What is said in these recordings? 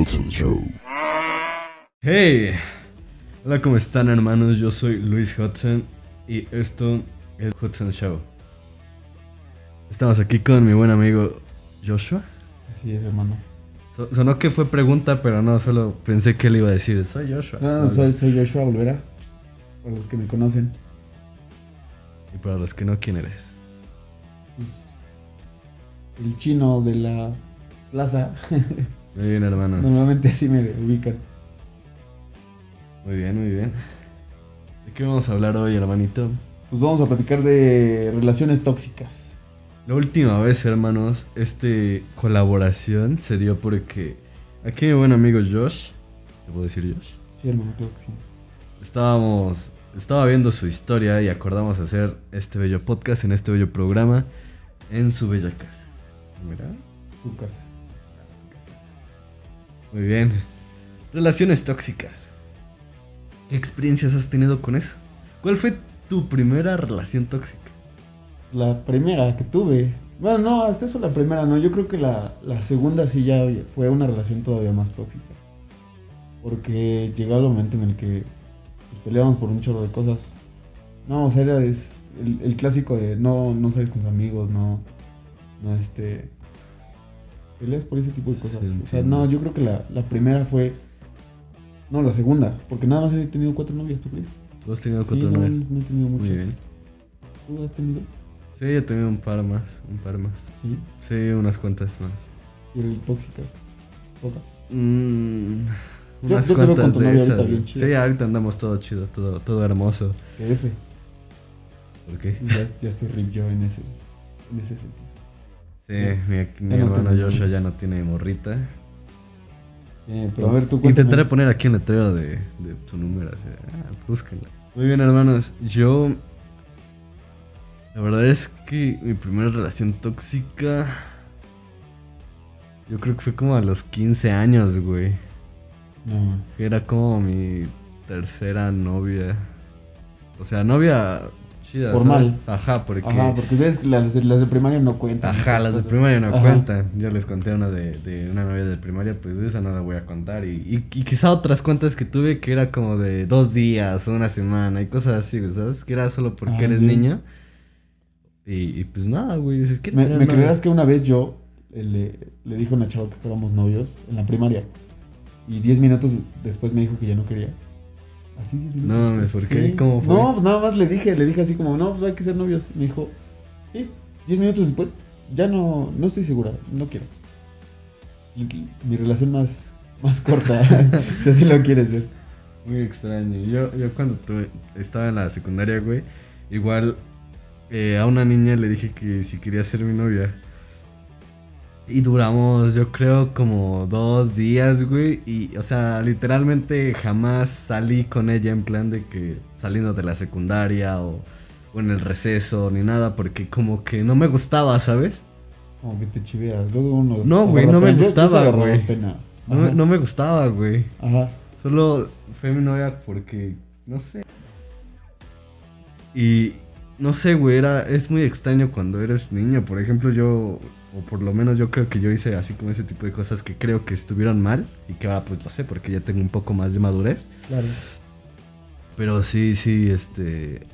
Hudson Show. Hey, hola, ¿cómo están hermanos? Yo soy Luis Hudson y esto es Hudson Show. Estamos aquí con mi buen amigo Joshua. Así es, hermano. So- sonó que fue pregunta, pero no, solo pensé que él iba a decir, soy Joshua. No, no, soy, soy Joshua Olvera, para los que me conocen. Y para los que no, ¿quién eres? El chino de la plaza. Muy bien, hermano. Normalmente así me ubican. Muy bien, muy bien. ¿De qué vamos a hablar hoy, hermanito? Pues vamos a platicar de relaciones tóxicas. La última vez, hermanos, este colaboración se dio porque aquí mi buen amigo Josh, ¿te puedo decir Josh? Sí, hermano, creo que sí. Estábamos, estaba viendo su historia y acordamos hacer este bello podcast en este bello programa en su bella casa. Mira, Su casa. Muy bien. Relaciones tóxicas. ¿Qué experiencias has tenido con eso? ¿Cuál fue tu primera relación tóxica? La primera que tuve. Bueno, no, hasta eso la primera no. Yo creo que la, la segunda sí ya fue una relación todavía más tóxica. Porque llegaba el momento en el que pues, peleábamos por un chorro de cosas. No, o sea, era el, el clásico de no, no sales con tus amigos, no, no este... Peleas por ese tipo de cosas. Sí, o sea, no, yo creo que la, la primera fue... No, la segunda. Porque nada más he tenido cuatro novias, ¿tú crees? ¿Tú has tenido cuatro no, novias? no he tenido Muy muchas. bien. ¿Tú has tenido? Sí, yo he tenido un par más, un par más. Sí. Sí, unas cuantas más. Y el tóxicas. Todas. Mm, Yo- unas yo te veo con cuantas tu novia ahorita bien chida. Sí, ahorita andamos todo chido, todo, todo hermoso. F. ¿Por qué? Ya, ya estoy rip yo en ese, en ese sentido. Sí, mi, mi Ya no hermano Joshua ya no tiene morrita. Sí, pero a ver, tú cuéntame. Intentaré poner aquí un letrero de, de tu número. así, ah, búsquenlo. Muy bien, hermanos. Yo. La verdad es que mi primera relación tóxica. Yo creo que fue como a los 15 años, güey. No, era como mi tercera novia. O sea, novia chida. Formal. ¿sabes? Ajá, porque. Ajá, porque ves que las, de- las de primaria no cuentan. Ajá, las de cosas. primaria no Ajá. cuentan. Yo les conté una de, de una novia de primaria, pues de esa no la voy a contar. Y, y, y quizá otras cuentas que tuve que era como de dos días, una semana y cosas así, ¿sabes? Que era solo porque Ah, eres sí. niño. Y, y pues nada, güey. dices, ¿qué Me, me creerás que una vez yo eh, le, le dije a una chava que fuéramos novios en la primaria. Y 10 minutos después me dijo que ya no quería. Así 10 minutos. No. ¿por qué? ¿Cómo fue? No, pues nada más le dije, le dije así como, no, pues hay que ser novios. Me dijo, sí, 10 minutos después, ya no, no estoy segura, no quiero. Mi relación más, más corta, si así lo quieres ver. Muy extraño. Yo, yo cuando tuve- estaba en la secundaria, güey, igual eh, a una niña le dije que si quería ser mi novia. Y duramos, yo creo, como dos días, güey. Y, o sea, literalmente jamás salí con ella en plan de que saliendo de la secundaria o, o en el receso ni nada, porque como que no me gustaba, ¿sabes? Como que te chiveas. Luego uno. No, güey, no me gustaba, güey. No, no me gustaba, güey. Ajá. Solo fue mi novia porque, no sé. Y no sé, güey, era, es muy extraño cuando eres niño. Por ejemplo, yo, o por lo menos yo creo que yo hice así como ese tipo de cosas que creo que estuvieron mal y que ahora pues lo sé porque ya tengo un poco más de madurez. Claro. Pero sí, sí, este...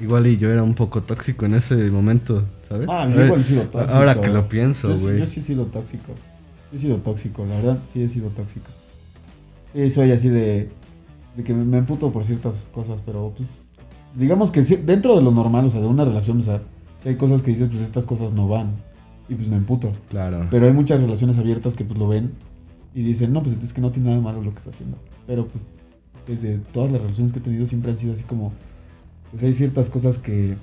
Igual y yo era un poco tóxico en ese momento, ¿sabes? Ah, yo igual he sido tóxico. Ahora que lo pienso, Yo, güey. yo sí he sido tóxico. Sí he sido tóxico, la verdad, sí he sido tóxico. Y soy así de, de que me, emputo por ciertas cosas, pero pues digamos que dentro de lo normal, o sea, de una relación, o sea, si hay cosas que dices, pues estas cosas no van. Y pues me emputo. Claro. Pero hay muchas relaciones abiertas que pues lo ven y dicen, no, pues es que no tiene nada de malo lo que está haciendo. Pero pues desde todas las relaciones que he tenido siempre han sido así como, pues hay ciertas cosas que,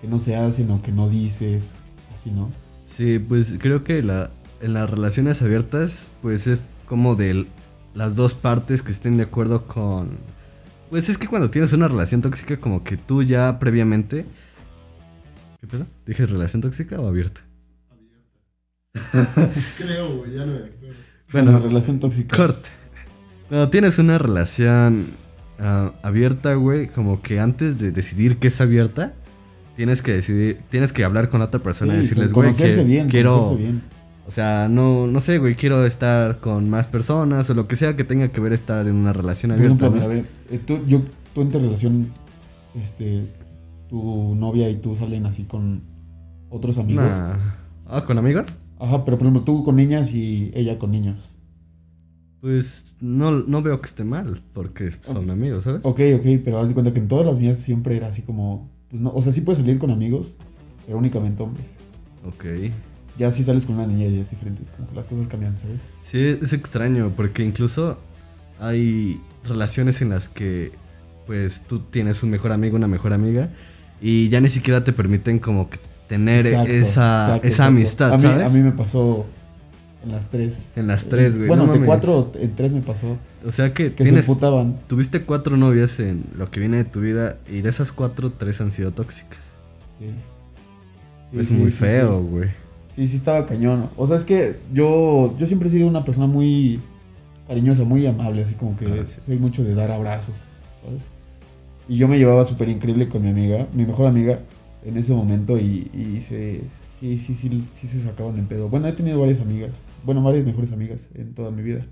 que no se hacen o que no dices, así, ¿no? Sí, pues creo que la, en las relaciones abiertas, pues es como de las dos partes que estén de acuerdo con... Pues es que cuando tienes una relación tóxica, como que tú ya previamente... ¿Qué pedo? ¿Dije relación tóxica o abierta? Creo, güey, ya no me acuerdo. Bueno, relación tóxica. corte. Cuando tienes una relación ah, abierta, güey, como que antes de decidir que es abierta, tienes que decidir, tienes que hablar con la otra persona y decirles, güey, que bien, quiero... bien. O sea, no, no sé, güey, quiero estar con más personas o lo que sea que tenga que ver estar en una relación Por abierta. ejemplo, ¿no? mira, a ver, eh, tú, yo, tú en tu relación, este, tu novia y tú salen así con otros amigos. Nah. Ah, ¿con amigos? Ajá, pero por ejemplo, tú con niñas y ella con niños. Pues no, no veo que esté mal, porque son amigos, ¿sabes? Ok, ok, pero haz de cuenta que en todas las mías siempre era así como, pues no, o sea, sí puedes salir con amigos, pero únicamente hombres. Ok. Ya si sales con una niña ya es diferente, como que las cosas cambian, ¿sabes? Sí, es extraño, porque incluso hay relaciones en las que, pues, tú tienes un mejor amigo, una mejor amiga, y ya ni siquiera te permiten como que tener Exacto, esa, exacto, esa amistad, a mí, ¿sabes? A mí me pasó en las tres. En las tres, güey. Bueno, no de mames. cuatro en tres me pasó. O sea que, Que tienes, se tuviste cuatro novias en lo que viene de tu vida, y de esas cuatro, tres han sido tóxicas. Sí. Sí, es sí, muy sí, feo, güey. Sí, sí estaba cañón. O sea, es que yo, yo siempre he sido una persona muy cariñosa, muy amable, así como que Ah, soy mucho de dar abrazos, ¿sabes? Y yo me llevaba súper increíble con mi amiga, mi mejor amiga, en ese momento y, y se, sí, sí, sí, sí se sacaban en pedo. Bueno, he tenido varias amigas, bueno, varias mejores amigas en toda mi vida.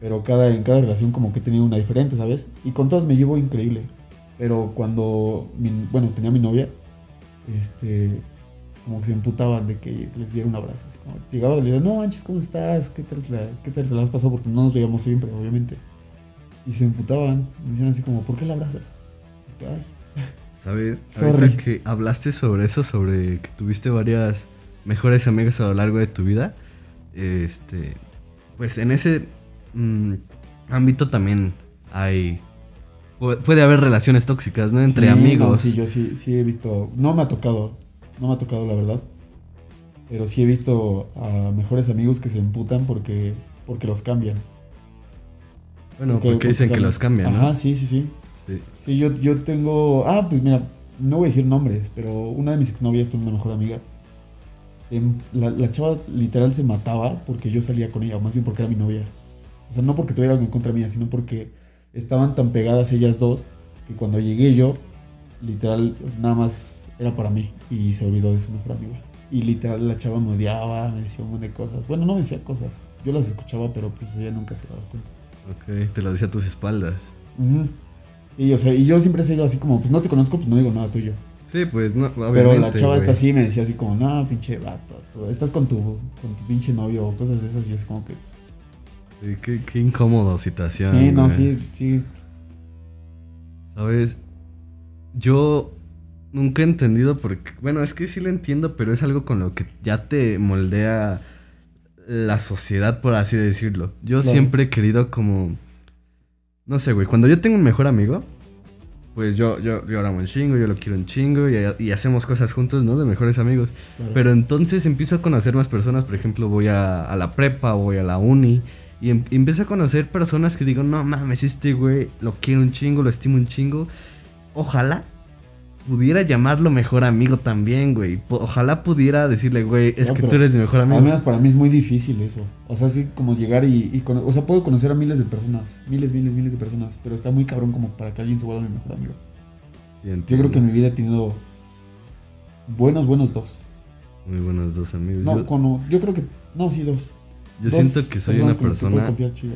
Pero cada, en cada relación como que he tenido una diferente, ¿sabes? Y con todas me llevo increíble. Pero cuando, mi- bueno, tenía mi novia, este, como que se emputaban de que les diera un abrazo. Así como, llegaba y le decía, no manches, ¿cómo estás? ¿Qué tal, la- ¿Qué tal te la has pasado? Porque no nos veíamos siempre, obviamente. Y se emputaban. Me decían así como, ¿por qué la abrazas? Ay, ¿Sabes? Sorry. Ahorita que hablaste sobre eso, sobre que tuviste varias mejores amigas a lo largo de tu vida, este, pues en ese mm, ámbito también hay, pu- puede haber relaciones tóxicas, ¿no? Entre sí, amigos. no, sí, yo sí, sí he visto. No me ha tocado. No me ha tocado, la verdad. Pero sí he visto a mejores amigos que se emputan porque, porque los cambian. Bueno, porque, dicen que los cambian, ¿no? Ajá, sí, sí, sí. Sí. Sí, yo, yo tengo. Ah, pues mira, no voy a decir nombres, pero una de mis exnovias tiene una mejor amiga. Se em- la, la chava literal se mataba porque yo salía con ella, o más bien porque era mi novia. O sea, no porque tuviera algo en contra mía, sino porque estaban tan pegadas ellas dos que cuando llegué yo, literal, nada más era para mí y se olvidó de su mejor amiga. Y literal la chava me odiaba, me decía un montón de cosas. Bueno, no me decía cosas, yo las escuchaba, pero pues ella nunca se daba cuenta. Ok, te lo decía a tus espaldas. Ujú. Y, o sea, y yo siempre he sido así como, pues no te conozco, pues no digo nada tuyo. Sí, pues no, obviamente. Pero la chava está así y me decía así como, no, pinche vato, tú estás con tu, con tu pinche novio o cosas de esas. Y es como que, Sí, qué, qué incómodo situación. sí, no, güey. sí, sí. ¿Sabes? Yo nunca he entendido porque, bueno, es que sí lo entiendo, pero es algo con lo que ya te moldea la sociedad, por así decirlo. Yo Claro. siempre he querido como, no sé, güey, cuando yo tengo un mejor amigo, pues yo, yo, yo lo amo un chingo, yo lo quiero un chingo y, y hacemos cosas juntos, ¿no? De mejores amigos. claro. Pero entonces empiezo a conocer más personas, por ejemplo, voy a, a la prepa, voy a la uni y, em- y empiezo a conocer personas que digo, no mames, este güey lo quiero un chingo, lo estimo un chingo. Ojalá pudiera llamarlo mejor amigo también, güey. Ojalá pudiera decirle, güey, es No, que tú eres mi mejor amigo. Al menos para mí es muy difícil eso. O sea, así como llegar y, y cono- o sea, puedo conocer a miles de personas, miles, miles, miles de personas, pero está muy cabrón como para que alguien se vuelva mi mejor amigo. Sí, Yo creo que en mi vida he tenido buenos, buenos dos. Muy buenos dos amigos. No, yo con- yo creo que, no, sí, dos. yo Dos siento que soy una con que persona chido.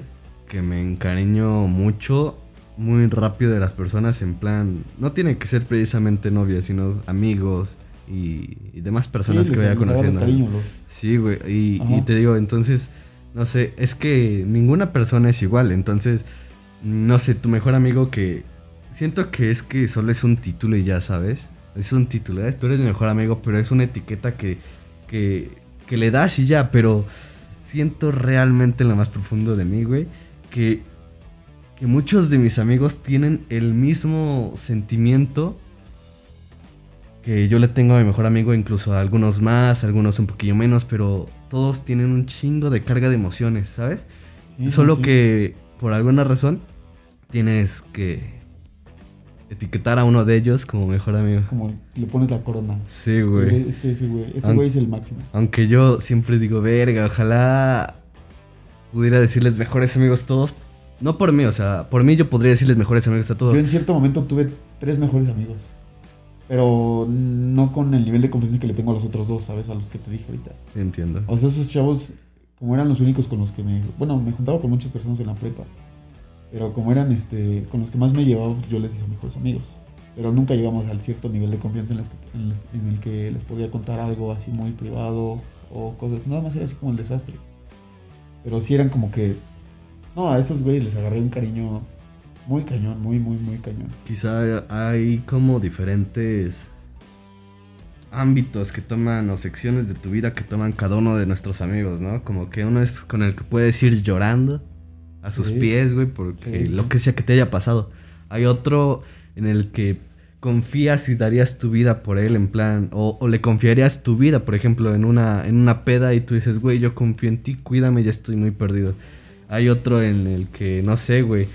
que me encariño mucho, muy rápido de las personas en plan, no tiene que ser precisamente novias, sino amigos y, y demás personas Sí, que vaya conociendo. cariño, los- Sí, güey, y te digo, entonces, no sé, es que ninguna persona es igual, entonces, no sé, tu mejor amigo que siento que es que solo es un título y ya sabes, es un título, ¿eh? tú eres mi mejor amigo, pero es una etiqueta que, que, que le das y ya, pero siento realmente en lo más profundo de mí, güey, que, que muchos de mis amigos tienen el mismo sentimiento que yo le tengo a mi mejor amigo, incluso a algunos más, algunos un poquillo menos, pero todos tienen un chingo de carga de emociones, ¿sabes? Sí, Solo sí. que por alguna razón tienes que etiquetar a uno de ellos como mejor amigo. Como le pones la corona. Sí, güey. Este, ese güey, este güey es el máximo. Aunque yo siempre digo, verga, ojalá pudiera decirles mejores amigos todos. No por mí, o sea, por mí yo podría decirles mejores amigos a todos. Yo en cierto momento tuve tres mejores amigos. Pero no con el nivel de confianza que le tengo a los otros dos, ¿sabes? A los que te dije ahorita. Entiendo. O sea, esos chavos, como eran los únicos con los que me... Bueno, me juntaba con muchas personas en la prepa. Pero como eran este con los que más me llevaba, pues yo les hice mejores amigos. Pero nunca llegamos al cierto nivel de confianza en, las que- en las- en el que les podía contar algo así muy privado o cosas. Nada más era así como el desastre. Pero sí eran como que... No, a esos güeyes les agarré un cariño muy cañón, muy, muy, muy cañón. Quizá hay como diferentes ámbitos que toman o secciones de tu vida que toman cada uno de nuestros amigos, ¿no? Como que uno es con el que puedes ir llorando a sus Sí. pies, güey, porque Sí. lo que sea que te haya pasado. Hay otro en el que confías y darías tu vida por él, en plan, o, o le confiarías tu vida, por ejemplo, en una, en una peda y tú dices, güey, yo confío en ti, cuídame, ya estoy muy perdido. Hay otro en el que, no sé, güey,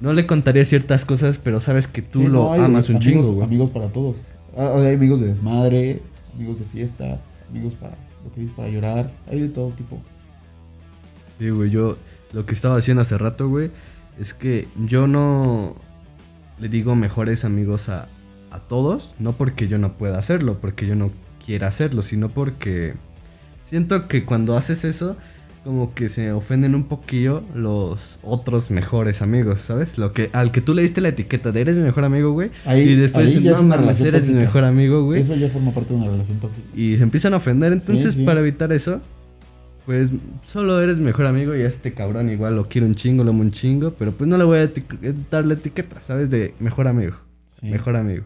no le contaría ciertas cosas, pero sabes que tú Sí, lo no, amas un amigos- chingo, güey. Amigos para todos. Ah, Hay amigos de desmadre, amigos de fiesta, amigos para lo que dices para llorar. Hay de todo tipo. Sí, güey, yo lo que estaba haciendo hace rato, güey, es que yo no le digo mejores amigos a, a todos, no porque yo no pueda hacerlo, porque yo no quiera hacerlo, sino porque siento que cuando haces eso, como que se ofenden un poquillo los otros mejores amigos, ¿sabes? Lo que al que tú le diste la etiqueta de eres mi mejor amigo, güey, Ahí- y después ahí dicen, ya no es una mames, relación eres mi mejor amigo, güey. Eso ya forma parte de una relación tóxica. Y se empiezan a ofender. Entonces, sí. para evitar eso, pues solo eres mi mejor amigo y a este cabrón igual lo quiero un chingo, lo amo un chingo. Pero pues no le voy a eti- dar la etiqueta, ¿sabes? De mejor amigo. Sí. Mejor amigo.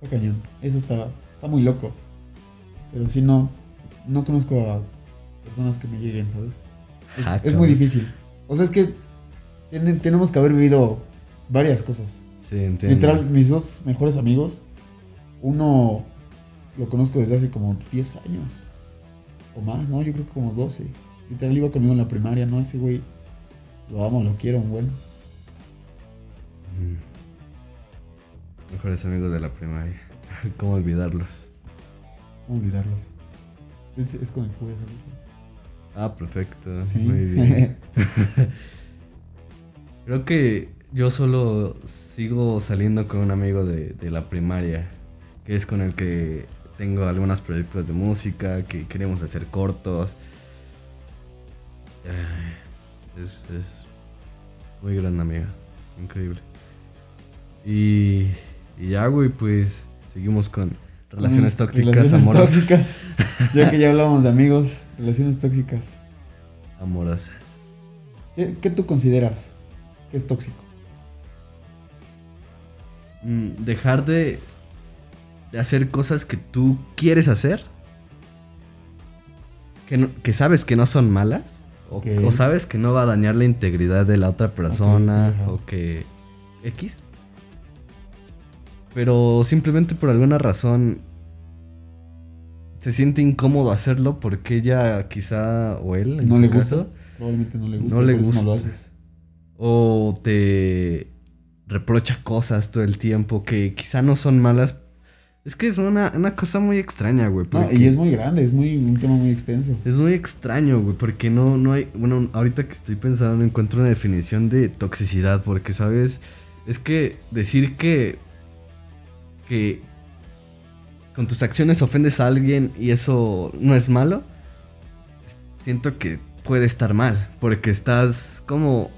Está cañón. Eso está, está muy loco. Pero sí, no, no conozco a personas que me lleguen, ¿sabes? Es, Ah, es muy difícil. O sea, es que tienen- tenemos que haber vivido varias cosas. Sí, entiendo. Literal, mis dos mejores amigos, uno lo conozco desde hace como 10 años. O más, ¿no? Yo creo que como 12. Literal iba conmigo en la primaria, ¿no? Ese güey lo amo, lo quiero, bueno. Mm. Mejores amigos de la primaria. ¿Cómo olvidarlos? ¿Cómo olvidarlos? Es, es con el que voy a salir. Ah, perfecto. Sí. Muy bien. Creo que yo solo sigo saliendo con un amigo de, de la primaria, que es con el que tengo algunos proyectos de música, que queremos hacer cortos. Es, es muy gran amiga, increíble. Y, y ya, güey, pues seguimos con relaciones tóxicas, relaciones amorosas. tóxicas. Ya que ya hablamos de amigos, relaciones tóxicas. Amorosas. ¿Qué, qué tú consideras que es tóxico? Mm, dejar de, de hacer cosas que tú quieres hacer. Que, no- que sabes que no son malas. O, Ok. o sabes que no va a dañar la integridad de la otra persona. o que... X. Pero simplemente por alguna razón se siente incómodo hacerlo porque ella quizá o él en No su le caso, gusta. Probablemente no le gusta. No le por eso no lo gusta. haces. o te reprocha cosas todo el tiempo que quizá no son malas. Es que es una, una cosa muy extraña, güey. No, porque y es muy grande, es muy, un tema muy extenso. es muy extraño, güey, porque no, no hay... Bueno, ahorita que estoy pensando no encuentro una definición de toxicidad, porque, ¿sabes? Es que decir que... Que con tus acciones ofendes a alguien y eso no es malo, siento que puede estar mal, porque estás como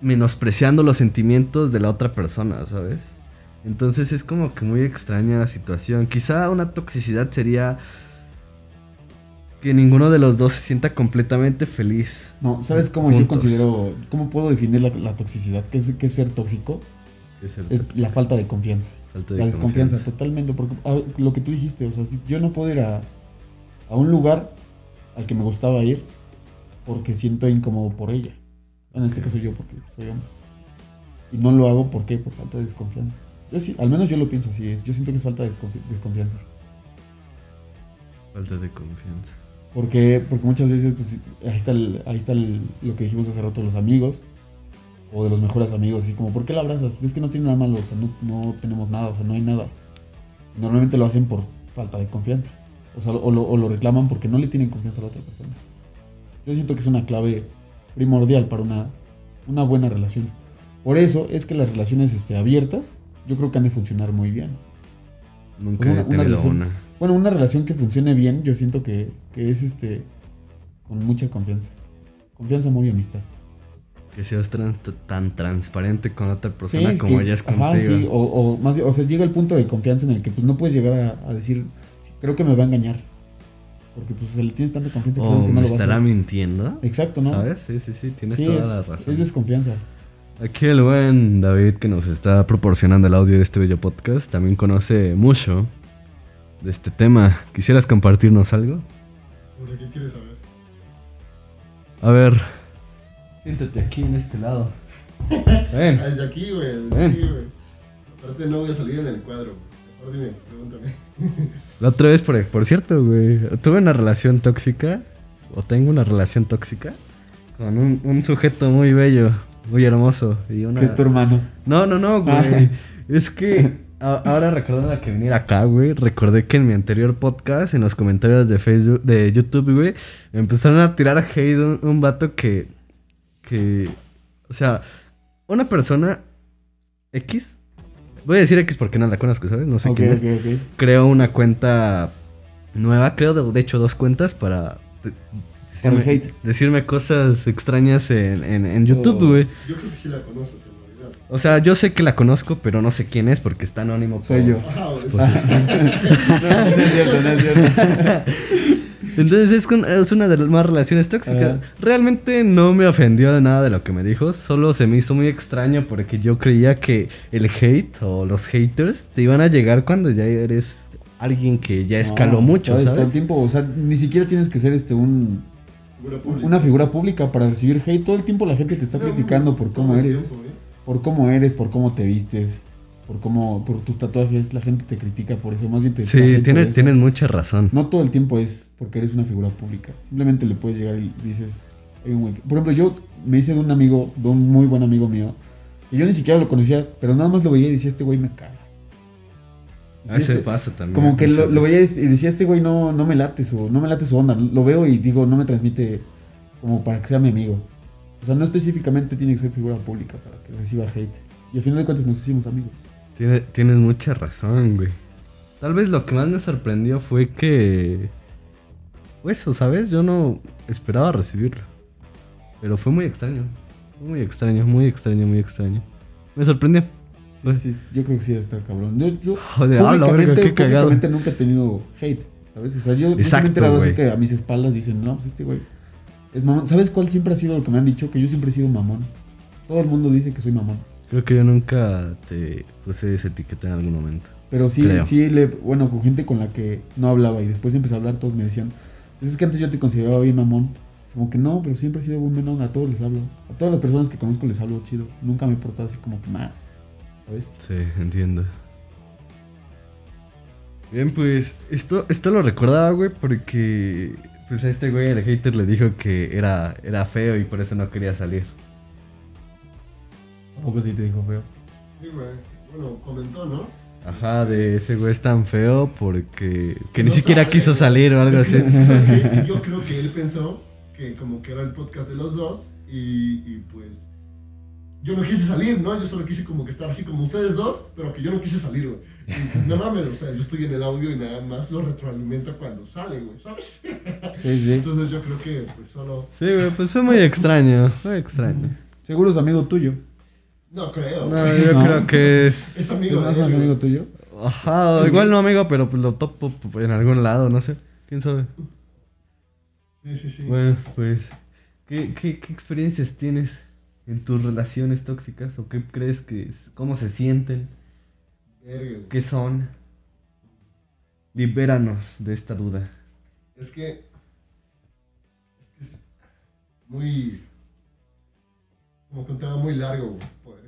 menospreciando los sentimientos de la otra persona, ¿sabes? Entonces es como que muy extraña la situación. Quizá una toxicidad sería que ninguno de los dos se sienta completamente feliz. No, ¿sabes cómo yo considero, cómo puedo definir la, la toxicidad? ¿Qué es, qué es ser tóxico? Es la falta de confianza. falta de La desconfianza, confianza. totalmente. Porque lo que tú dijiste, o sea, si yo no puedo ir a, a un lugar al que me gustaba ir porque siento incómodo por ella. En este caso yo, porque soy hombre. Y no lo hago, ¿por qué? Por falta de desconfianza. Yo sí, al menos yo lo pienso así. Es, yo siento que es falta de desconfi- desconfianza. Falta de confianza. Porque, porque muchas veces, pues, ahí está, el- ahí está el- lo que dijimos hace rato, los amigos. O de los mejores amigos, así como, ¿por qué la abrazas? Pues es que no tiene nada malo, o sea, no, no tenemos nada, o sea, no hay nada. Normalmente lo hacen por falta de confianza. O sea, o lo, o lo reclaman porque no le tienen confianza a la otra persona. Yo siento que es una clave primordial para una, una buena relación. Por eso es que las relaciones este, abiertas, yo creo que han de funcionar muy bien. Nunca Pues una- he una relación- una. Bueno, una relación que funcione bien, yo siento que, que es este con mucha confianza. Confianza, amor y amistad. Que seas tan transparente con otra persona Sí, como que- ella es ajá, contigo. sí, o, o más bien, o sea, llega el punto de confianza en el que pues no puedes llegar a, a decir, creo que me va a engañar. Porque pues se le tienes tanta confianza que sabes que no me lo va a estará hacer. mintiendo. Exacto, ¿no? ¿Sabes? Sí, sí, sí, tienes Sí, toda es, la razón. es desconfianza. Aquí el buen David que nos está proporcionando el audio de este bello podcast también conoce mucho de este tema. ¿Quisieras compartirnos algo? ¿Sobre qué quieres saber? A ver. Siéntate aquí en este lado. Ven. Ah, desde aquí, güey. Desde Ven. aquí, güey. Aparte no voy a salir en el cuadro. Mejor dime, pregúntame. La otra vez, por, por cierto, güey, tuve una relación tóxica, o tengo una relación tóxica, con un, un sujeto muy bello, muy hermoso. Y una... Que es tu hermano. No, no, no, güey. es que a- ahora recordando que venir acá, güey, recordé que en mi anterior podcast, en los comentarios de Facebook, de YouTube, güey, me empezaron a tirar hate un, un vato que, que, o sea, una persona X, voy a decir X porque no la conozco, ¿sabes? No sé Ok, quién es. Creo una cuenta nueva, creo de, de hecho dos cuentas para... de- Decirme, hate. decirme cosas extrañas en, en, en YouTube, Oh. güey. Yo creo que sí la conoces en realidad. O sea, yo sé que la conozco, pero no sé quién es porque está anónimo. Soy como- yo. Ah, no es cierto, no es cierto. Entonces es, con- es una de las más relaciones tóxicas. Realmente no me ofendió de nada de lo que me dijo. Solo se me hizo muy extraño porque yo creía que el hate o los haters te iban a llegar cuando ya eres alguien que ya escaló No, mucho, todo, todo el ¿sabes? tiempo, o sea, ni siquiera tienes que ser este un figura pública. una figura pública para recibir hate. Todo el tiempo la gente te está No, criticando no, por cómo eres, tiempo, ¿eh? por cómo eres, por cómo te vistes, por cómo, por tus tatuajes. La gente te critica por eso, más bien te Sí, tienes, tienes mucha razón. No todo el tiempo es porque eres una figura pública. Simplemente le puedes llegar y dices, hay un Por ejemplo, yo me hice de un amigo, de un muy buen amigo mío, que yo ni siquiera lo conocía, pero nada más lo veía y decía, este güey me caga. A veces este- pasa también. como que lo, lo veía y decía, este güey no, no me late su, no me late su onda. Lo veo y digo, no me transmite como para que sea mi amigo. O sea, no específicamente tiene que ser figura pública para que reciba hate. Y al final de cuentas nos hicimos amigos. Tiene- tienes mucha razón, güey. Tal vez lo que más me sorprendió fue que... Fue eso, ¿sabes? Yo no esperaba recibirlo. Pero fue muy extraño. Fue muy extraño, muy extraño, muy extraño. Me sorprendió. Sí, yo creo que sí debe estar cabrón. Yo, yo Joder, públicamente, nunca he tenido hate, ¿sabes? O sea, yo, sí me he Exacto, enterado así que a mis espaldas dicen, no, pues este güey es mamón. ¿Sabes cuál siempre ha sido lo que me han dicho? Que yo siempre he sido mamón. Todo el mundo dice que soy mamón. Creo que yo nunca te puse esa etiqueta en algún momento. Pero sí, Creo. sí, le, bueno, con gente con la que no hablaba y después empecé a hablar, todos me decían, es que antes yo te consideraba bien mamón. Es Como que no, pero siempre he sido buen menón, a todos les hablo. A todas las personas que conozco les hablo chido. Nunca me he portado así como que más, ¿sabes? Sí, entiendo. Bien, pues esto, esto lo recordaba, güey, porque pues a este güey, el hater, le dijo que era, era feo y por eso no quería salir. Tampoco sí te dijo feo. Sí, güey. Bueno, comentó, ¿no? Ajá, de ese güey es tan feo porque que ni No siquiera sabe, quiso güey. salir o algo Es así. que, ¿sabes qué? Yo creo que él pensó que como que era el podcast de los dos y, y pues yo no quise salir, ¿no? Yo solo quise como que estar así como ustedes dos, pero que yo no quise salir, güey. Y pues no mames, o sea, yo estoy en el audio y nada más lo retroalimenta cuando sale, güey, ¿sabes? Sí, sí. Entonces yo creo que pues solo... Sí, güey, pues fue muy extraño, muy extraño. Seguro es amigo tuyo. No creo. No, yo No. creo que es... Es amigo ¿No de es amigo tuyo? Ajá, igual que- no amigo, pero pues lo topo en algún lado, no sé. ¿Quién sabe? Sí, sí, sí. Bueno, pues, ¿qué, qué, qué experiencias tienes en tus relaciones tóxicas? ¿O qué crees que es? ¿Cómo se sienten? Verga. ¿Qué son? Libéranos de esta duda. Es que. Es que es muy. Como que un tema muy largo, güey.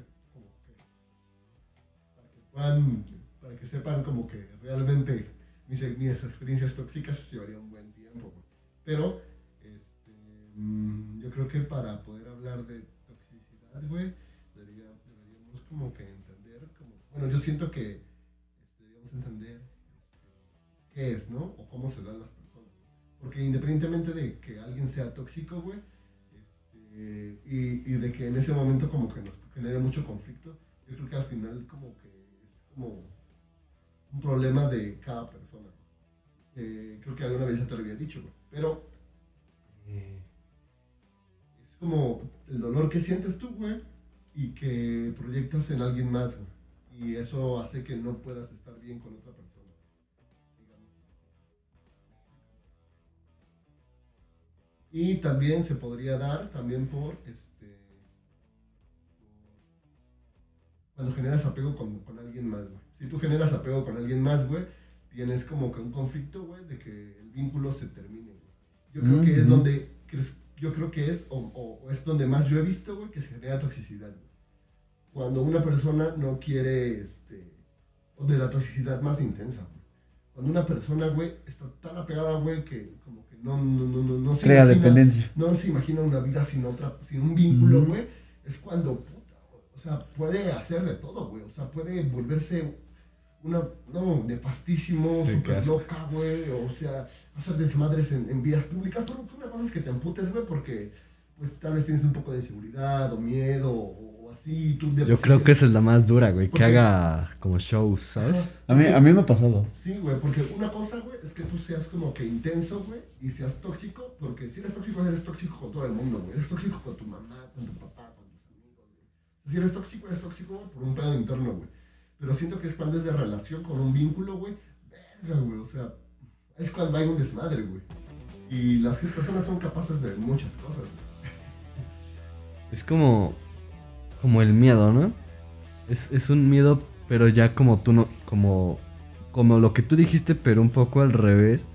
Que. Para que sepan, como que realmente mis, mis experiencias tóxicas llevaría un buen tiempo. Pero. Este. mm, yo creo que para poder hablar de toxicidad, güey. debería- deberíamos como que entender. Como, bueno, yo siento que. Este, debemos entender. este, qué es, ¿no? O cómo se dan las personas. Porque independientemente de que alguien sea tóxico, güey, este, y, y de que en ese momento como que nos genere mucho conflicto, yo creo que al final como que como un problema de cada persona. Eh, creo que alguna vez ya te lo había dicho. Pero eh, es como el dolor que sientes tú, güey, y que proyectas en alguien más. Y eso hace que no puedas estar bien con otra persona. Y también se podría dar también por este cuando generas apego con, con alguien más, güey. Si tú generas apego con alguien más, güey, tienes como que un conflicto, güey, de que el vínculo se termine, güey. Yo creo que es Ujú. donde, yo creo que es, o, o- es donde más yo he visto, güey, que se genera toxicidad, güey. Cuando una persona no quiere, este, o de la toxicidad más intensa, güey. Cuando una persona, güey, está tan apegada, güey, que como que no, no, no, no, no se Crea imagina- dependencia. no se imagina una vida sin otra, sin un vínculo, Ujú. güey. Es cuando, sea, puede hacer de todo, güey. O sea, puede volverse una, no, nefastísimo, Sí, súper loca, güey. O sea, hacer desmadres en, en vías públicas. Pero una cosa es que te amputes, güey, porque, pues, tal vez tienes un poco de inseguridad o miedo o, o así. y tú Yo creo que esa es la más dura, güey. Que Porque- haga como shows, ¿sabes? Ajá. A mí, a mí me ha pasado. Sí, güey, porque una cosa, güey, es que tú seas como que intenso, güey, y seas tóxico, porque si eres tóxico, eres tóxico con todo el mundo, güey. Eres tóxico con tu mamá, con tu papá, güey. Si eres tóxico, eres tóxico por un pedo interno, güey. Pero siento que es cuando es de relación con un vínculo, güey, verga, güey, o sea, es cuando hay un desmadre, güey. Y las personas son capaces de muchas cosas, güey. Es como. Como el miedo, ¿no? Es, es un miedo, pero ya como tú no. Como. Como lo que tú dijiste, pero un poco al revés.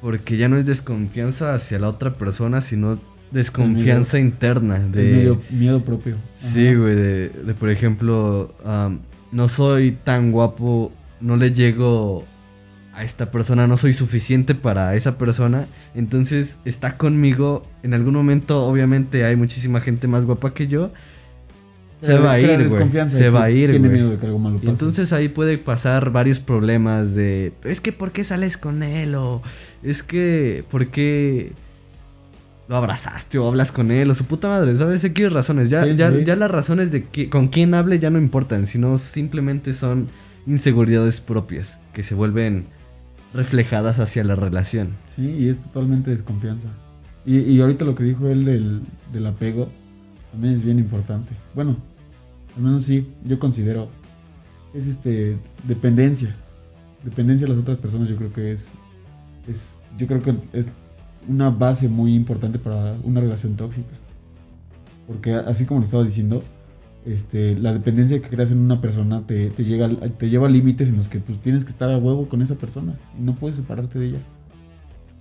Porque ya no es desconfianza hacia la otra persona, sino desconfianza interna. De, miedo, miedo propio. Sí, güey, de, de, por ejemplo, no soy tan guapo, no le llego a esta persona, no soy suficiente para esa persona, entonces está conmigo, en algún momento obviamente hay muchísima gente más guapa que yo, se va a ir, güey, se va a ir, Tiene miedo de que algo malo pase. entonces ahí puede pasar varios problemas de, es que ¿por qué sales con él? O es que ¿por qué lo abrazaste o hablas con él? O su puta madre, ¿sabes? X razones. Ya, Sí, ya, sí. ya las razones de que, con quién hable ya no importan, sino simplemente son inseguridades propias que se vuelven reflejadas hacia la relación. Sí, y es totalmente desconfianza. Y, y ahorita lo que dijo él del, del apego también es bien importante. Bueno, al menos sí, yo considero. Es este dependencia. Dependencia de las otras personas yo creo que es, es yo creo que es una base muy importante para una relación tóxica. Porque así como lo estaba diciendo, este, la dependencia que creas en una persona te, te, llega, te lleva a límites en los que pues, tienes que estar a huevo con esa persona y no puedes separarte de ella.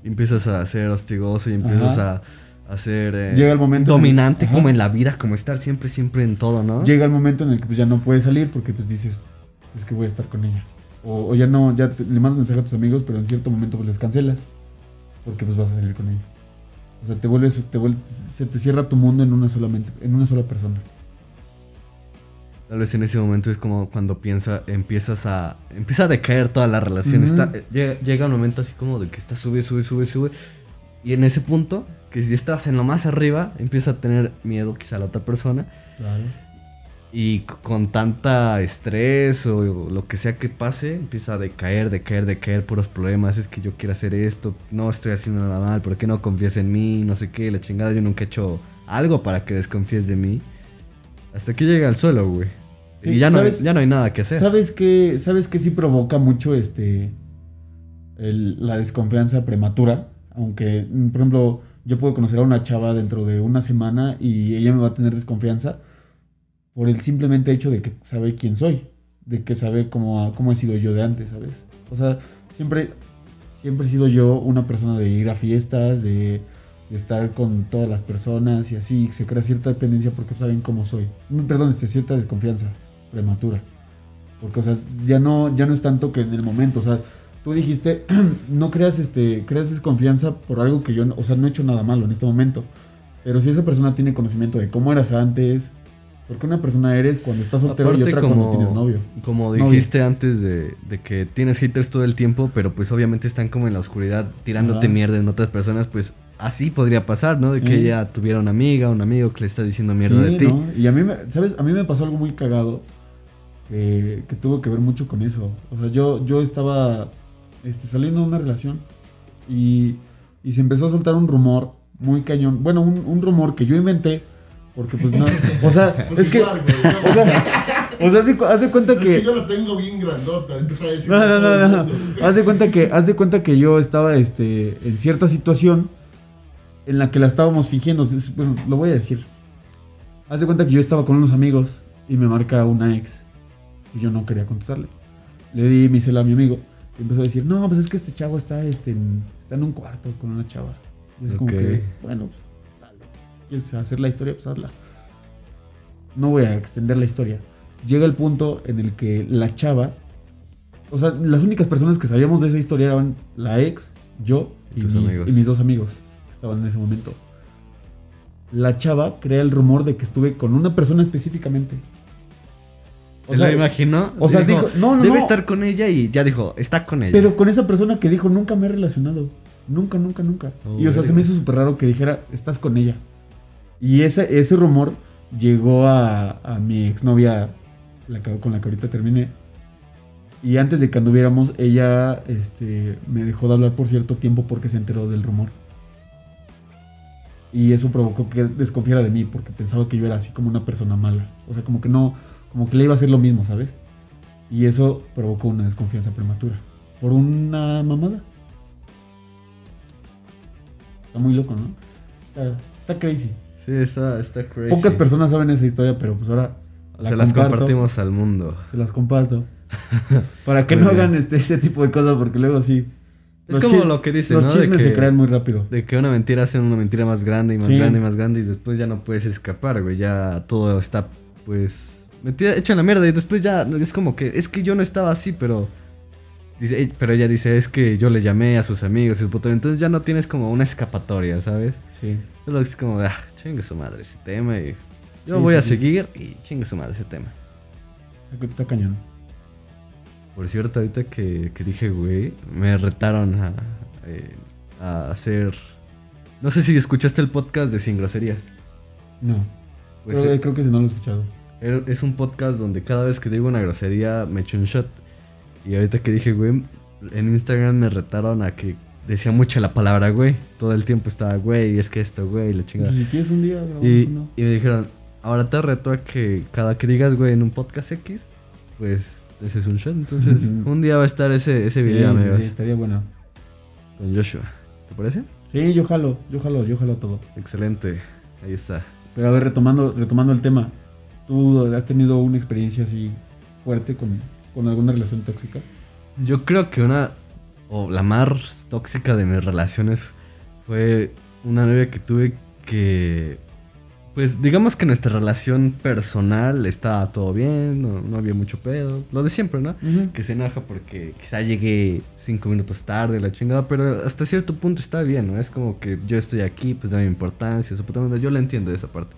Empiezas a ser hostigoso y empiezas Ajá. a, a ser eh, Llega el momento en el- dominante como en la vida, como estar siempre, siempre en todo, ¿no? Llega el momento en el que pues, ya no puedes salir porque pues dices, es que voy a estar con ella. O, o ya no, ya te- le mandas mensaje a tus amigos, pero en cierto momento pues les cancelas porque pues vas a salir con ella. O sea, te vuelves, te vuelves, se te cierra tu mundo en una solamente, en una sola persona. Tal vez en ese momento es como cuando piensa, empiezas a. Empieza a decaer toda la relación. Está, llega, llega un momento así como de que está sube, sube, sube, sube. Y en ese punto, que si estás en lo más arriba, empieza a tener miedo quizá a la otra persona. Claro. Y con tanta estrés o, lo que sea que pase, empieza a decaer, decaer, decaer, puros problemas. Es que yo quiero hacer esto, no estoy haciendo nada mal, ¿por qué no confías en mí? No sé qué, la chingada, yo nunca he hecho algo para que desconfíes de mí. Hasta que llega al suelo, güey. Sí, y ya no, ya no hay nada que hacer. ¿Sabes qué? ¿Sabes qué sí provoca mucho este el- la desconfianza prematura? Aunque, mm, por ejemplo, yo puedo conocer a una chava dentro de una semana y ella me va a tener desconfianza por el simplemente hecho de que sabe quién soy, de que sabe cómo, cómo he sido yo de antes, ¿sabes? O sea, siempre, siempre he sido yo una persona de ir a fiestas, de, estar con todas las personas y así, se crea cierta dependencia porque saben cómo soy. Mm, Perdón, este, cierta desconfianza prematura. Porque, o sea, ya no, ya no es tanto que en el momento, o sea, tú dijiste, no creas, este, creas desconfianza por algo que yo, o sea, no he hecho nada malo en este momento. Pero si esa persona tiene conocimiento de cómo eras antes, porque una persona eres cuando estás soltero y Aparte, otra cuando tienes novio. Como Novio. dijiste antes de, de que tienes haters todo el tiempo, pero pues obviamente están como en la oscuridad tirándote mierda en otras personas, pues así podría pasar, ¿no? De Sí. que ella tuviera una amiga, un amigo que le está diciendo mierda Sí, de ti. ¿no? Y a mí, me, ¿sabes? A mí me pasó algo muy cagado. que, que tuvo que ver mucho con eso. O sea, yo, yo estaba este, saliendo de una relación y, y se empezó a soltar un rumor muy cañón. Bueno, un, un rumor que yo inventé. Porque pues no. O sea, Pues es que. O sea, o sea, hace, hace cuenta Es que. que yo la tengo bien grandota. empezó a decir No, no, no, no. Haz de cuenta que, haz de cuenta que yo estaba este, en cierta situación en la que la estábamos fingiendo. Es- Bueno, lo voy a decir. Haz de cuenta que yo estaba con unos amigos y me marca una ex. Y yo no quería contestarle. Le di mi cel a mi amigo. Y empezó a decir, no, pues es que este chavo está, este, en, está en un cuarto con una chava. Y es como que, bueno, pues, quieres hacer la historia, pues hazla. No voy a extender la historia. Llega el punto en el que la chava o sea, las únicas personas que sabíamos de esa historia eran la ex, yo y, mis, amigos. y mis dos amigos que estaban en ese momento. La chava crea el rumor de que estuve con una persona específicamente. ¿Se lo imaginó? o sea, dijo- no, no, Debe no. estar con ella y ya dijo, está con ella. Pero con esa persona que dijo, nunca me he relacionado. Nunca, nunca, nunca. Oh, y o sea, se me hizo súper raro que dijera, estás con ella. Y ese, ese rumor llegó a, a mi exnovia, la que, con la que ahorita terminé. Y antes de que anduviéramos, ella este, me dejó de hablar por cierto tiempo porque se enteró del rumor. Y eso provocó que desconfiara de mí porque pensaba que yo era así como una persona mala. O sea, como que no, como que le iba a hacer lo mismo, ¿sabes? Y eso provocó una desconfianza prematura. Por una mamada. Está muy loco, ¿no? Está, está crazy. Sí, está, está crazy. Pocas personas saben esa historia, pero pues ahora la Se las compartimos al mundo. Se las comparto. Para que no bien. hagan este, ese tipo de cosas, porque luego sí. Es como lo que dicen, Los ¿no? De chismes que- se crean muy rápido. De que una mentira hace una mentira más grande y más Sí. grande y más grande y después ya no puedes escapar, güey. Ya todo está, pues, metida, hecho en la mierda y después ya es como que, es que yo no estaba así, pero... Dice, "Ey", pero ella dice, es que yo le llamé a sus amigos y su puto... Entonces ya no tienes como una escapatoria, ¿sabes? Sí. Solo es como, ah, chingue su madre ese tema y... Yo Sí, voy sí, a sí. seguir y chingue su madre ese tema. Está, está cañón. Por cierto, ahorita que, que dije, güey, me retaron a, eh, a hacer... No sé si escuchaste el podcast de Sin Groserías. No. Pues, creo, eh, creo que si no lo he escuchado. er- es un podcast donde cada vez que digo una grosería me echo un shot. Y ahorita que dije, güey, en Instagram me retaron a que decía mucho la palabra, güey. Todo el tiempo estaba, güey, es que esto, güey, la chingada. Pues, si quieres un día, Y, uno. y me dijeron, ahora te reto a que cada que digas, güey, en un podcast X, pues ese es un shot. Entonces, un día va a estar ese, ese Sí, video, sí, amigos, sí, estaría bueno. con Joshua. ¿Te parece? Sí, yo jalo, yo jalo, yo jalo todo. Excelente. Ahí está. Pero a ver, retomando, retomando el tema. ¿Tú has tenido una experiencia así fuerte con, con alguna relación tóxica? Yo creo que una, o la más tóxica de mis relaciones fue una novia que tuve que, pues digamos que nuestra relación personal estaba todo bien, no, no había mucho pedo, lo de siempre, ¿no? Que se enoja porque quizá llegué cinco minutos tarde, la chingada, pero hasta cierto punto está bien, ¿no? Es como que yo estoy aquí, pues dame importancia, madre, yo la entiendo de esa parte.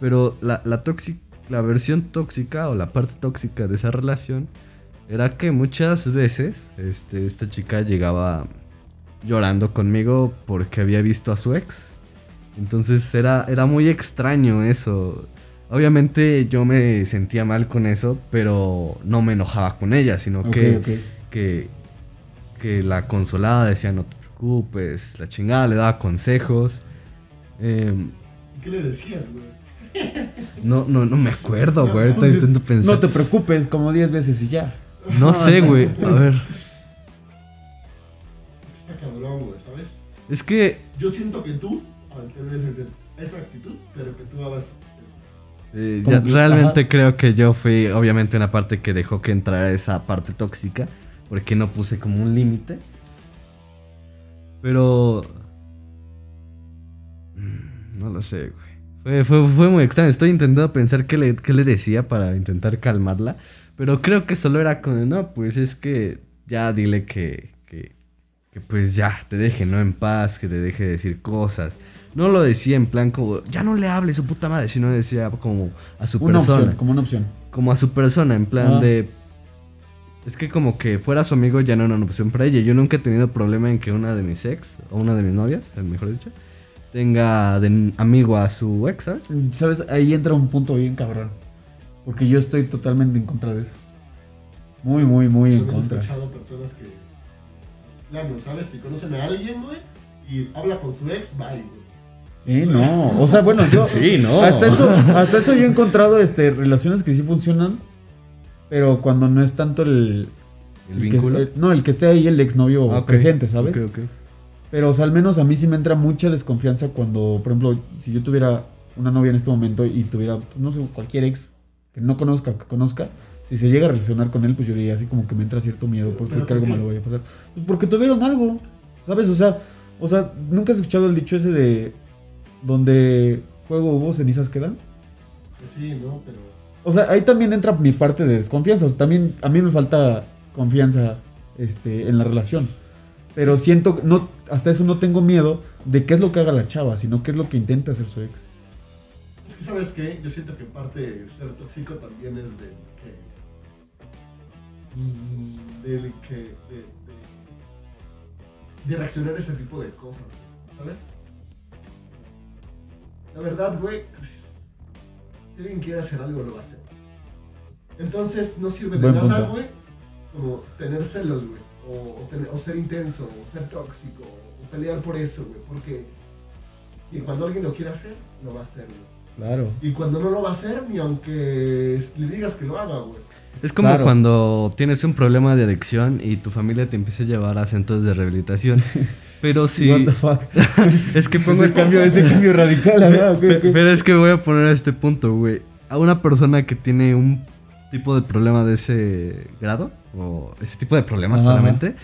Pero la, la, tóxica, la versión tóxica o la parte tóxica de esa relación era que muchas veces este, esta chica llegaba llorando conmigo porque había visto a su ex. Entonces era, era muy extraño eso. Obviamente yo me sentía mal con eso, pero no me enojaba con ella, sino que, que, que la consolaba, decía no te preocupes, la chingada, le daba consejos. Em, ¿Qué le decías, güey? no, no, no me acuerdo, güey. No, intento pensar. No te preocupes, como 10 veces y ya. No sé, güey. A ver. Está cabrón, güey, ¿sabes? Es que Yo siento que tú, al tener esa, esa actitud, pero que tú hagas eso. Eh, ya- realmente ajá. creo que yo fui obviamente una parte que dejó que entrara esa parte tóxica porque no puse como un límite. Pero... Mm, No lo sé, güey. Fue, fue, fue muy extraño. Estoy intentando pensar qué le, qué le decía para intentar calmarla. Pero creo que solo era con... No, pues es que ya dile que... que, que pues ya, te deje, ¿no? En paz, que te deje de decir cosas. No lo decía en plan como, ya no le hable su puta madre, sino decía como a su Una persona. opción, como una opción. Como a su persona, en plan Ah. de... Es que como que fuera su amigo ya no era una opción para ella. Yo nunca he tenido problema en que una de mis ex, o una de mis novias, mejor dicho, tenga de amigo a su ex, ¿sabes? ¿Sabes? Ahí entra un punto bien cabrón. Porque yo estoy totalmente en contra de eso. Muy, muy, muy en También he contra. escuchado personas que, claro, ¿sabes? Si conocen a alguien, güey, y habla con su ex, bye, güey. Sí, no. O sea, bueno, yo. Sí, no. Hasta eso, hasta eso yo he encontrado este, relaciones que sí funcionan. Pero cuando no es tanto el. ¿El vínculo? eh, no, el que esté ahí el exnovio Ah, presente, ¿sabes? Ok, ok. Pero, o sea, al menos a mí sí me entra mucha desconfianza cuando, por ejemplo, si yo tuviera una novia en este momento y tuviera, pues, no sé, cualquier ex que no conozca o que conozca, si se llega a relacionar con él, pues yo diría así como que me entra cierto miedo porque ¿Pero que por algo qué? malo vaya a pasar. Pues porque tuvieron algo, ¿sabes? O sea, o sea, ¿nunca has escuchado el dicho ese de donde fuego hubo, cenizas quedan? Pues sí, ¿no? Pero. O sea, ahí también entra mi parte de desconfianza. O sea, también a mí me falta confianza este, en la relación. Pero siento, no, hasta eso no tengo miedo de qué es lo que haga la chava, sino qué es lo que intenta hacer su ex. Es que, ¿sabes qué? Yo siento que parte de ser tóxico también es del que. mm, del que. de, de, de reaccionar a ese tipo de cosas, ¿sabes? La verdad, güey, pues, si alguien quiere hacer algo, lo va a hacer. Entonces, no sirve de Buen nada, güey, como tener celos, güey, o, o tener- o ser intenso, o ser tóxico, o pelear por eso, güey, porque y cuando alguien lo quiere hacer, lo va a hacer, güey. Claro. Y cuando no lo va a hacer, ni aunque le digas que lo haga, güey. Es como Claro. cuando tienes un problema de adicción y tu familia te empieza a llevar a centros de rehabilitación. Pero si... What the fuck. es que pongo ese este- cambio, ese cambio radical, ¿verdad? Pero es que voy a poner este punto, güey. A una persona que tiene un tipo de problema de ese grado, o ese tipo de problema, Ajá. claramente,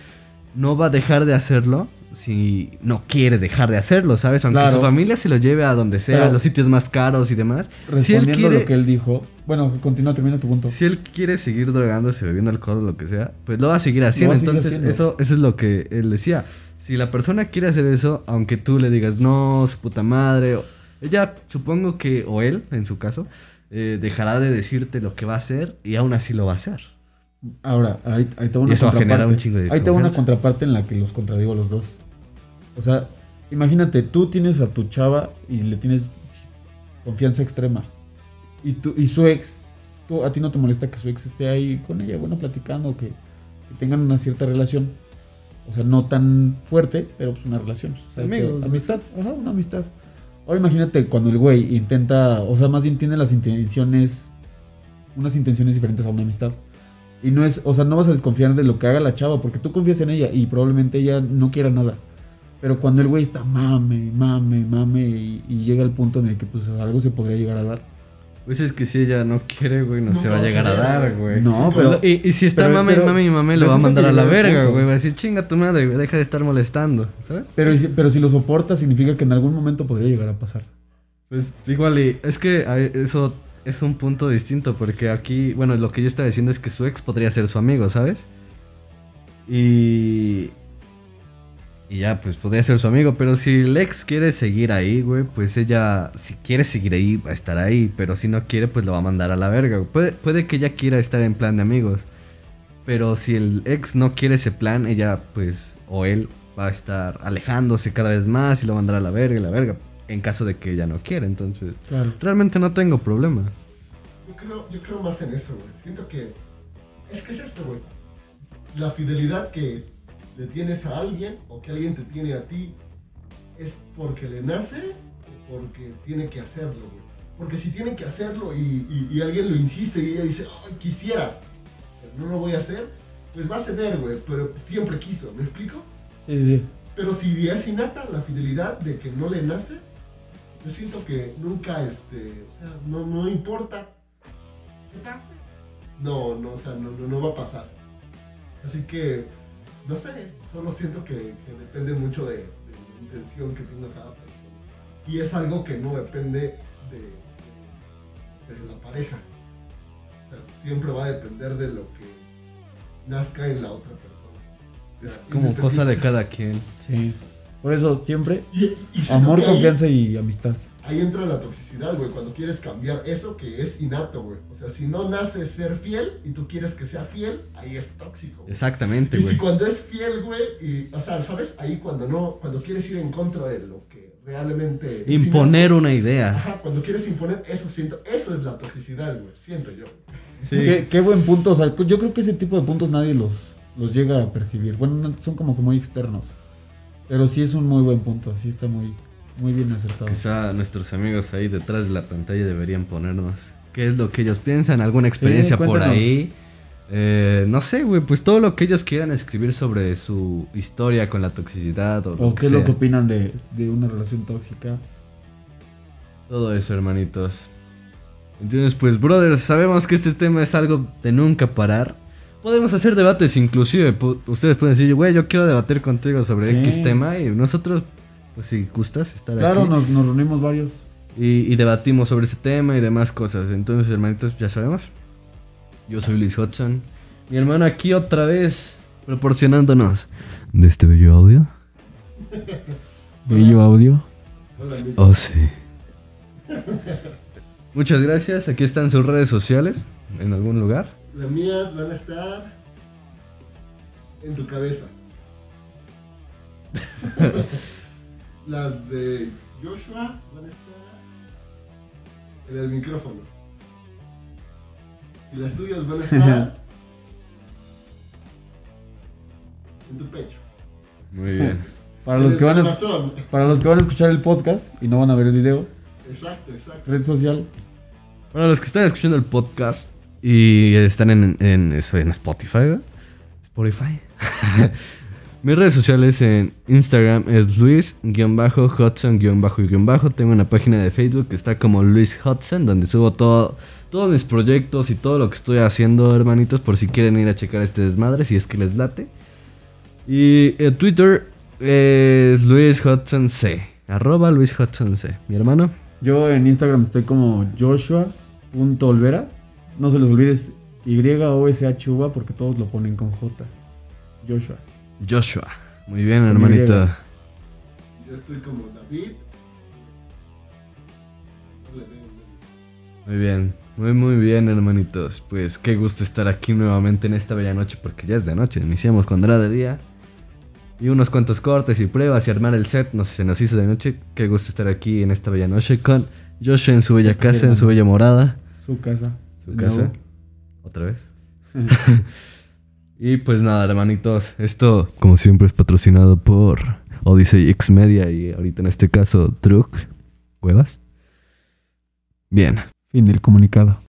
no va a dejar de hacerlo si no quiere dejar de hacerlo, ¿sabes? Aunque Claro. su familia se lo lleve a donde sea, Pero- a los sitios más caros y demás. Si él Respondiendo quiere, lo que él dijo. Bueno, continúa, termina tu punto. si él quiere seguir drogándose, bebiendo alcohol o lo que sea, pues lo va a seguir haciendo. a seguir Entonces, haciendo. eso, eso es lo que él decía. Si la persona quiere hacer eso, aunque tú le digas no, su puta madre, o- ella supongo que, o él, en su caso, eh, dejará de decirte lo que va a hacer y aún así lo va a hacer. Ahora, ahí, ahí te va una Y eso genera contraparte. un chingo de ahí te va una contraparte en la que los contradigo a los dos. O sea, imagínate, tú tienes a tu chava y le tienes confianza extrema. Y, tú, y su ex, tú, a ti no te molesta que su ex esté ahí con ella, bueno, platicando, que, que tengan una cierta relación. O sea, no tan fuerte, pero pues una relación. O sea, Amigos, amistad, ajá, una amistad. Ahora imagínate cuando el güey intenta, o sea, más bien tiene las intenciones, unas intenciones diferentes a una amistad. Y no es, o sea, no vas a desconfiar de lo que haga la chava, porque tú confías en ella y probablemente ella no quiera nada. Pero cuando el güey está mame, mame, mame y, llega al punto en el que pues algo se podría llegar a dar. Pues es que si ella no quiere, güey, no, No se va a llegar a dar, güey. No, pero... y, y si está pero- mame, pero- mame y mame, lo va a mandar a la verga, güey. Va a decir, chinga tu madre, güey, deja de estar molestando, ¿sabes? Pero, si- pero si lo soporta significa que en algún momento podría llegar a pasar. Pues igual, y es que eso es un punto distinto, porque aquí, bueno, lo que yo estaba diciendo es que su ex podría ser su amigo, ¿sabes? Y... Y ya, pues podría ser su amigo, pero si el ex quiere seguir ahí, güey, pues ella, si quiere seguir ahí, va a estar ahí, pero si no quiere, pues lo va a mandar a la verga. güey. Puede, puede que ella quiera estar en plan de amigos, pero si el ex no quiere ese plan, ella, pues, o él va a estar alejándose cada vez más y lo va a mandar a la verga y la verga, en caso de que ella no quiera, entonces... Claro. Realmente no tengo problema. Yo creo, yo creo más en eso, güey. Siento que. Es que es esto, güey. La fidelidad que le tienes a alguien o que alguien te tiene a ti es porque le nace o porque tiene que hacerlo, güey. Porque si tiene que hacerlo y, y- y alguien lo insiste y ella dice, ay, quisiera, pero no lo voy a hacer, pues va a ceder, güey. Pero siempre quiso, ¿me explico? Sí, sí. Pero si es innata la fidelidad de que no le nace, yo siento que nunca, este, o sea, no, no importa qué pase. No, no, o sea, no, no, no va a pasar. Así que, no sé, solo siento que, que depende mucho de, de la intención que tenga cada persona. Y es algo que no depende de, de- de la pareja. O sea, siempre va a depender de lo que nazca en la otra persona. O Es como cosa de cada quien. Sí. Por eso, siempre, y, y siento amor, confianza y amistad. Ahí entra la toxicidad, güey, cuando quieres cambiar eso que es innato, güey. O sea, si no nace ser fiel y tú quieres que sea fiel, ahí es tóxico. güey. Exactamente, Y güey. si cuando es fiel, güey, y, o sea, ¿sabes? Ahí cuando no, cuando quieres ir en contra de lo que realmente... Imponer una idea. Ajá, cuando quieres imponer, eso siento, eso es la toxicidad, güey, siento yo. Sí. Qué, qué buen punto. O sea, yo creo que ese tipo de puntos nadie los, los llega a percibir. Bueno, no- son como que muy externos. Pero sí es un muy buen punto. Sí está muy, muy bien acertado. Quizá nuestros amigos ahí detrás de la pantalla deberían ponernos qué es lo que ellos piensan, alguna experiencia por ahí. Eh, no sé, güey, pues todo lo que ellos quieran escribir sobre su historia con la toxicidad o, lo ¿O qué es lo que opinan de, de una relación tóxica? Todo eso, hermanitos. Entonces, pues, brothers, sabemos que este tema es algo de nunca parar. Podemos hacer debates, inclusive. Ustedes pueden decir, güey, yo quiero debatir contigo sobre Sí. X tema. Y nosotros, pues, si gustas estar Claro, aquí. nos, nos reunimos varios. Y, y debatimos sobre este tema y demás cosas. Entonces, hermanitos, ya sabemos. Yo soy Luis Hudson. Mi hermano aquí otra vez proporcionándonos de este bello audio. Bello audio. Oh, sí. Muchas gracias. Aquí están sus redes sociales. En algún lugar. Las mías van a estar en tu cabeza. Las de Joshua van a estar en el micrófono. Y las tuyas van a estar en tu pecho. Muy bien. Para los, que van a, para los que van a escuchar el podcast y no van a ver el video, Exacto, exacto. red social. Bueno, los que están escuchando el podcast y están en, en, eso, en Spotify, ¿verdad? Spotify. Mis redes sociales en Instagram es Luis-Hudson-Bajo. Tengo una página de Facebook que está como Luis Hudson, donde subo todo, todos mis proyectos y todo lo que estoy haciendo, hermanitos, por si quieren ir a checar este desmadre, si es que les late. Y en Twitter es Luis Hudson C. Arroba Luis Hudson C. Mi hermano. Yo en Instagram estoy como joshua.olvera. No se les olvide es Y-O-S-H-U-A porque todos lo ponen con J. Joshua. Joshua. Muy bien, hermanito. Yo estoy como David. No le tengo nombre. Muy bien. Muy, muy bien, hermanitos. Pues qué gusto estar aquí nuevamente en esta bella noche, porque ya es de noche. Iniciamos cuando era de día. Y unos cuantos cortes y pruebas y armar el set. No sé, se nos hizo de noche. Qué gusto estar aquí en esta bella noche con Joshua en su bella sí, casa, en su bella morada. Su casa. Su casa. Otra vez. y pues nada, hermanitos. Esto, como siempre, es patrocinado por Odyssey X Media y ahorita en este caso, Truck. ¿Huevas? Bien. Fin del comunicado.